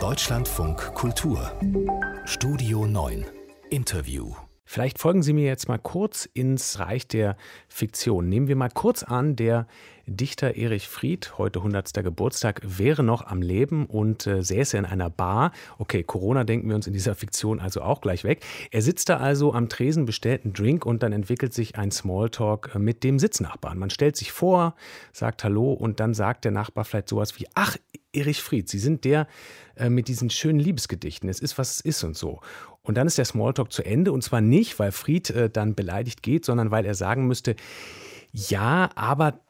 Deutschlandfunk Kultur. Studio 9 Interview. Vielleicht folgen Sie mir jetzt mal kurz ins Reich der Fiktion. Nehmen wir mal kurz an, der Dichter Erich Fried, heute 100. Geburtstag, wäre noch am Leben und äh, säße in einer Bar. Okay, Corona denken wir uns in dieser Fiktion also auch gleich weg. Er sitzt da also am Tresen, bestellt einen Drink und dann entwickelt sich ein Smalltalk äh, mit dem Sitznachbarn. Man stellt sich vor, sagt Hallo und dann sagt der Nachbar vielleicht sowas wie, ach, Erich Fried, Sie sind der äh, mit diesen schönen Liebesgedichten. Es ist, was es ist und so. Und dann ist der Smalltalk zu Ende. Und zwar nicht, weil Fried äh, dann beleidigt geht, sondern weil er sagen müsste, ja, aber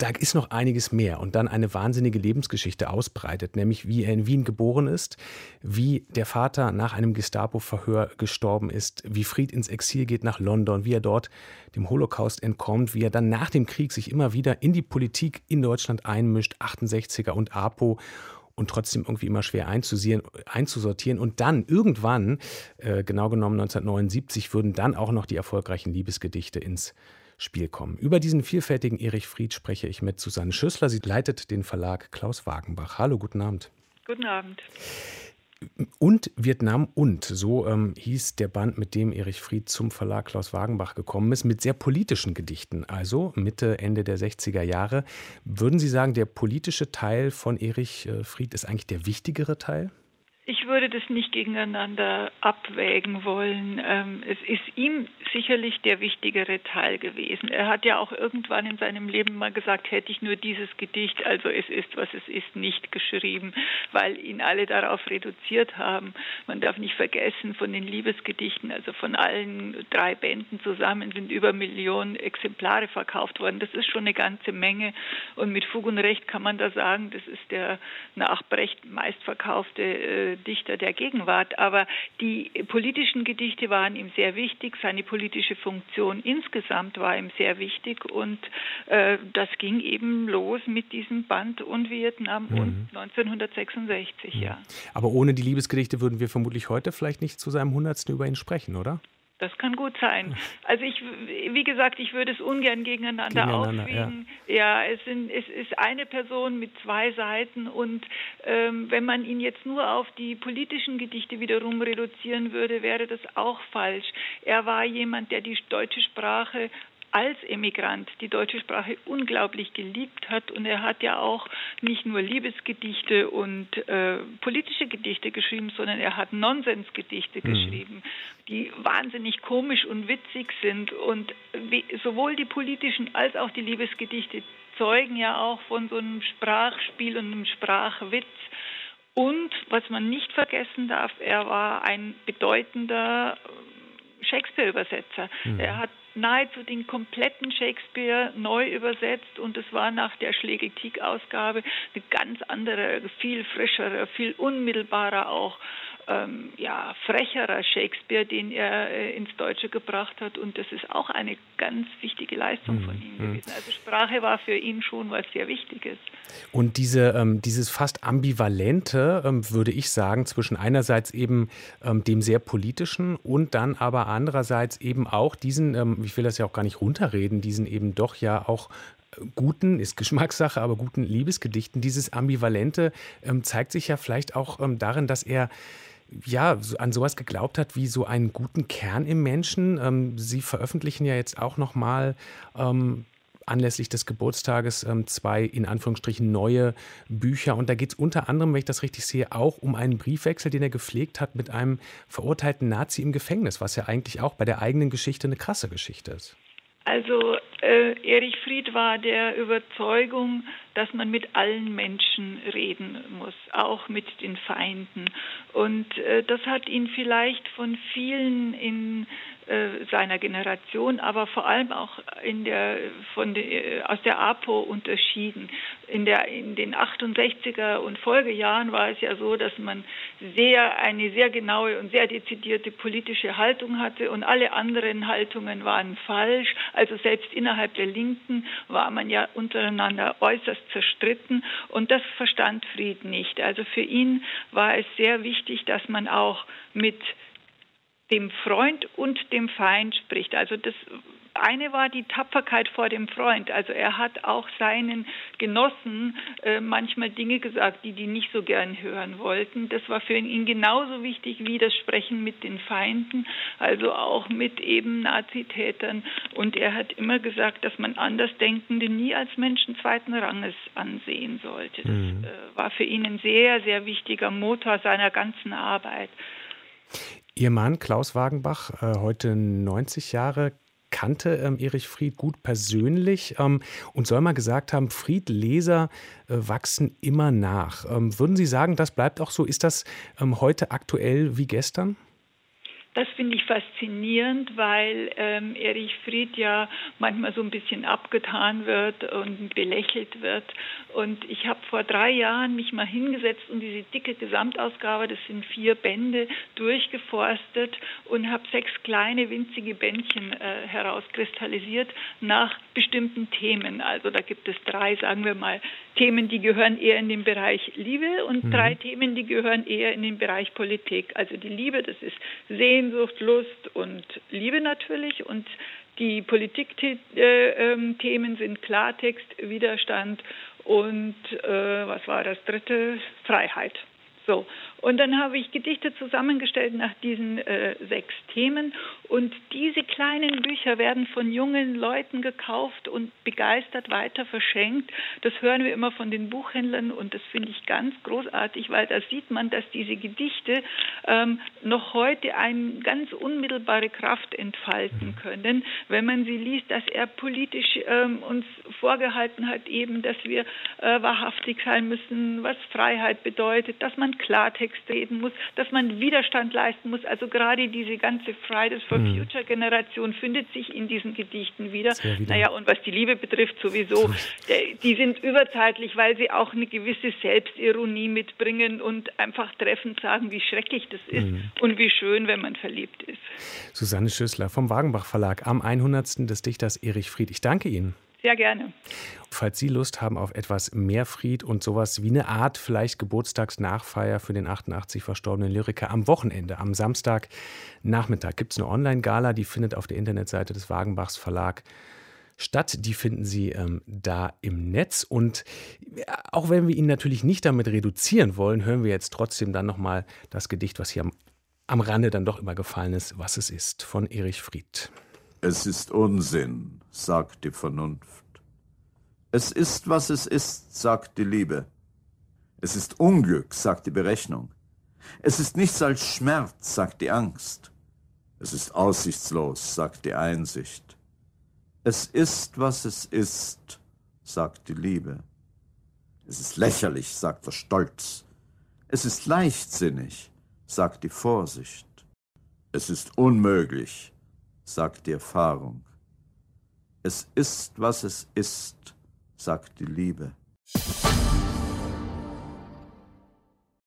da ist noch einiges mehr und dann eine wahnsinnige Lebensgeschichte ausbreitet, nämlich wie er in Wien geboren ist, wie der Vater nach einem Gestapo-Verhör gestorben ist, wie Fried ins Exil geht nach London, wie er dort dem Holocaust entkommt, wie er dann nach dem Krieg sich immer wieder in die Politik in Deutschland einmischt, 68er und APO und trotzdem irgendwie immer schwer einzusortieren. Und dann irgendwann, äh, genau genommen 1979, würden dann auch noch die erfolgreichen Liebesgedichte ins Spiel kommen. Über diesen vielfältigen Erich Fried spreche ich mit Susanne Schüssler. Sie leitet den Verlag Klaus Wagenbach. Hallo, guten Abend. Guten Abend. Und Vietnam und, so ähm, hieß der Band, mit dem Erich Fried zum Verlag Klaus Wagenbach gekommen ist, mit sehr politischen Gedichten, also Mitte, Ende der 60er Jahre. Würden Sie sagen, der politische Teil von Erich äh, Fried ist eigentlich der wichtigere Teil? Ich würde das nicht gegeneinander abwägen wollen. Ähm, es ist ihm sicherlich der wichtigere Teil gewesen. Er hat ja auch irgendwann in seinem Leben mal gesagt, hätte ich nur dieses Gedicht, also es ist, was es ist, nicht geschrieben, weil ihn alle darauf reduziert haben. Man darf nicht vergessen, von den Liebesgedichten, also von allen drei Bänden zusammen sind über Millionen Exemplare verkauft worden. Das ist schon eine ganze Menge und mit Fug und Recht kann man da sagen, das ist der nach Brecht meistverkaufte äh, Dichter der Gegenwart, aber die politischen Gedichte waren ihm sehr wichtig, seine politische Funktion insgesamt war ihm sehr wichtig und äh, das ging eben los mit diesem Band und Vietnam mhm. und 1966, mhm. ja. Aber ohne die Liebesgedichte würden wir vermutlich heute vielleicht nicht zu seinem Hundertsten über ihn sprechen, oder? Das kann gut sein. Also ich, wie gesagt, ich würde es ungern gegeneinander, gegeneinander aufwiegen. Ja. ja, es, sind, es ist eine Person mit zwei Seiten und ähm, wenn man ihn jetzt nur auf die politischen Gedichte wiederum reduzieren würde, wäre das auch falsch. Er war jemand, der die deutsche Sprache als Emigrant die deutsche Sprache unglaublich geliebt hat und er hat ja auch nicht nur Liebesgedichte und äh, politische Gedichte geschrieben, sondern er hat Nonsensgedichte mhm. geschrieben, die wahnsinnig komisch und witzig sind und sowohl die politischen als auch die Liebesgedichte zeugen ja auch von so einem Sprachspiel und einem Sprachwitz. Und was man nicht vergessen darf, er war ein bedeutender Shakespeare-Übersetzer. Mhm. Er hat nahezu den kompletten Shakespeare neu übersetzt und es war nach der Schlegeltik-Ausgabe eine ganz andere, viel frischere, viel unmittelbarer auch ähm, ja, frecherer Shakespeare, den er äh, ins Deutsche gebracht hat. Und das ist auch eine ganz wichtige Leistung von ihm mhm. gewesen. Also Sprache war für ihn schon was sehr Wichtiges. Und diese, ähm, dieses fast ambivalente, ähm, würde ich sagen, zwischen einerseits eben ähm, dem sehr politischen und dann aber andererseits eben auch diesen, ähm, ich will das ja auch gar nicht runterreden, diesen eben doch ja auch guten, ist Geschmackssache, aber guten Liebesgedichten. Dieses Ambivalente ähm, zeigt sich ja vielleicht auch ähm, darin, dass er ja, an sowas geglaubt hat wie so einen guten Kern im Menschen. Ähm, Sie veröffentlichen ja jetzt auch nochmal ähm, anlässlich des Geburtstages ähm, zwei in Anführungsstrichen neue Bücher. Und da geht es unter anderem, wenn ich das richtig sehe, auch um einen Briefwechsel, den er gepflegt hat mit einem verurteilten Nazi im Gefängnis, was ja eigentlich auch bei der eigenen Geschichte eine krasse Geschichte ist. Also äh, Erich Fried war der Überzeugung, dass man mit allen Menschen reden muss, auch mit den Feinden. Und äh, das hat ihn vielleicht von vielen in äh, seiner Generation, aber vor allem auch in der, von de, aus der APO unterschieden. In, der, in den 68er und Folgejahren war es ja so, dass man sehr, eine sehr genaue und sehr dezidierte politische Haltung hatte und alle anderen Haltungen waren falsch. Also selbst innerhalb der Linken war man ja untereinander äußerst zerstritten und das verstand Fried nicht. Also für ihn war es sehr wichtig, dass man auch mit dem Freund und dem Feind spricht. Also das eine war die Tapferkeit vor dem Freund. Also er hat auch seinen Genossen äh, manchmal Dinge gesagt, die die nicht so gern hören wollten. Das war für ihn genauso wichtig wie das Sprechen mit den Feinden, also auch mit eben Nazitätern. Und er hat immer gesagt, dass man Andersdenkende nie als Menschen zweiten Ranges ansehen sollte. Das mhm. äh, war für ihn ein sehr, sehr wichtiger Motor seiner ganzen Arbeit. Ihr Mann Klaus Wagenbach, äh, heute 90 Jahre, kannte ähm, Erich Fried gut persönlich ähm, und soll mal gesagt haben, Friedleser äh, wachsen immer nach. Ähm, würden Sie sagen, das bleibt auch so? Ist das heute aktuell wie gestern? Das finde ich faszinierend, weil ähm, Erich Fried ja manchmal so ein bisschen abgetan wird und belächelt wird. Und ich habe vor drei Jahren mich mal hingesetzt und diese dicke Gesamtausgabe, das sind vier Bände, durchgeforstet und habe sechs kleine winzige Bändchen äh, herauskristallisiert nach bestimmten Themen. Also da gibt es drei, sagen wir mal, Themen, die gehören eher in den Bereich Liebe und mhm. drei Themen, die gehören eher in den Bereich Politik. Also die Liebe, das ist Sehnsucht, Lust und Liebe natürlich und die Politikthemen sind Klartext, Widerstand und äh, was war das dritte? Freiheit. So, und dann habe ich Gedichte zusammengestellt nach diesen äh, sechs Themen. Und diese kleinen Bücher werden von jungen Leuten gekauft und begeistert weiter verschenkt. Das hören wir immer von den Buchhändlern und das finde ich ganz großartig, weil da sieht man, dass diese Gedichte ähm, noch heute eine ganz unmittelbare Kraft entfalten mhm. können, wenn man sie liest, dass er politisch ähm, uns vorgehalten hat, eben, dass wir äh, wahrhaftig sein müssen, was Freiheit bedeutet, dass man Klartext reden muss, dass man Widerstand leisten muss. Also gerade diese ganze Fridays for mhm. Future Generation findet sich in diesen Gedichten wieder. wieder. Naja, und was die Liebe betrifft, sowieso, die sind überzeitlich, weil sie auch eine gewisse Selbstironie mitbringen und einfach treffend sagen, wie schrecklich das ist mhm. und wie schön, wenn man verliebt ist. Susanne Schüssler vom Wagenbach Verlag am 100. des Dichters Erich Fried. Ich danke Ihnen. Sehr gerne. Falls Sie Lust haben auf etwas mehr Fried und sowas wie eine Art vielleicht Geburtstagsnachfeier für den 88 verstorbenen Lyriker am Wochenende, am Samstagnachmittag gibt es eine Online-Gala, die findet auf der Internetseite des Wagenbachs Verlag statt. Die finden Sie ähm, da im Netz. Und äh, auch wenn wir ihn natürlich nicht damit reduzieren wollen, hören wir jetzt trotzdem dann nochmal das Gedicht, was hier am, am Rande dann doch immer gefallen ist, was es ist, von Erich Fried. Es ist Unsinn, sagt die Vernunft. Es ist, was es ist, sagt die Liebe. Es ist Unglück, sagt die Berechnung. Es ist nichts als Schmerz, sagt die Angst. Es ist aussichtslos, sagt die Einsicht. Es ist, was es ist, sagt die Liebe. Es ist lächerlich, sagt der Stolz. Es ist leichtsinnig, sagt die Vorsicht. Es ist unmöglich, sagt die Erfahrung. Es ist, was es ist, sagt die Liebe.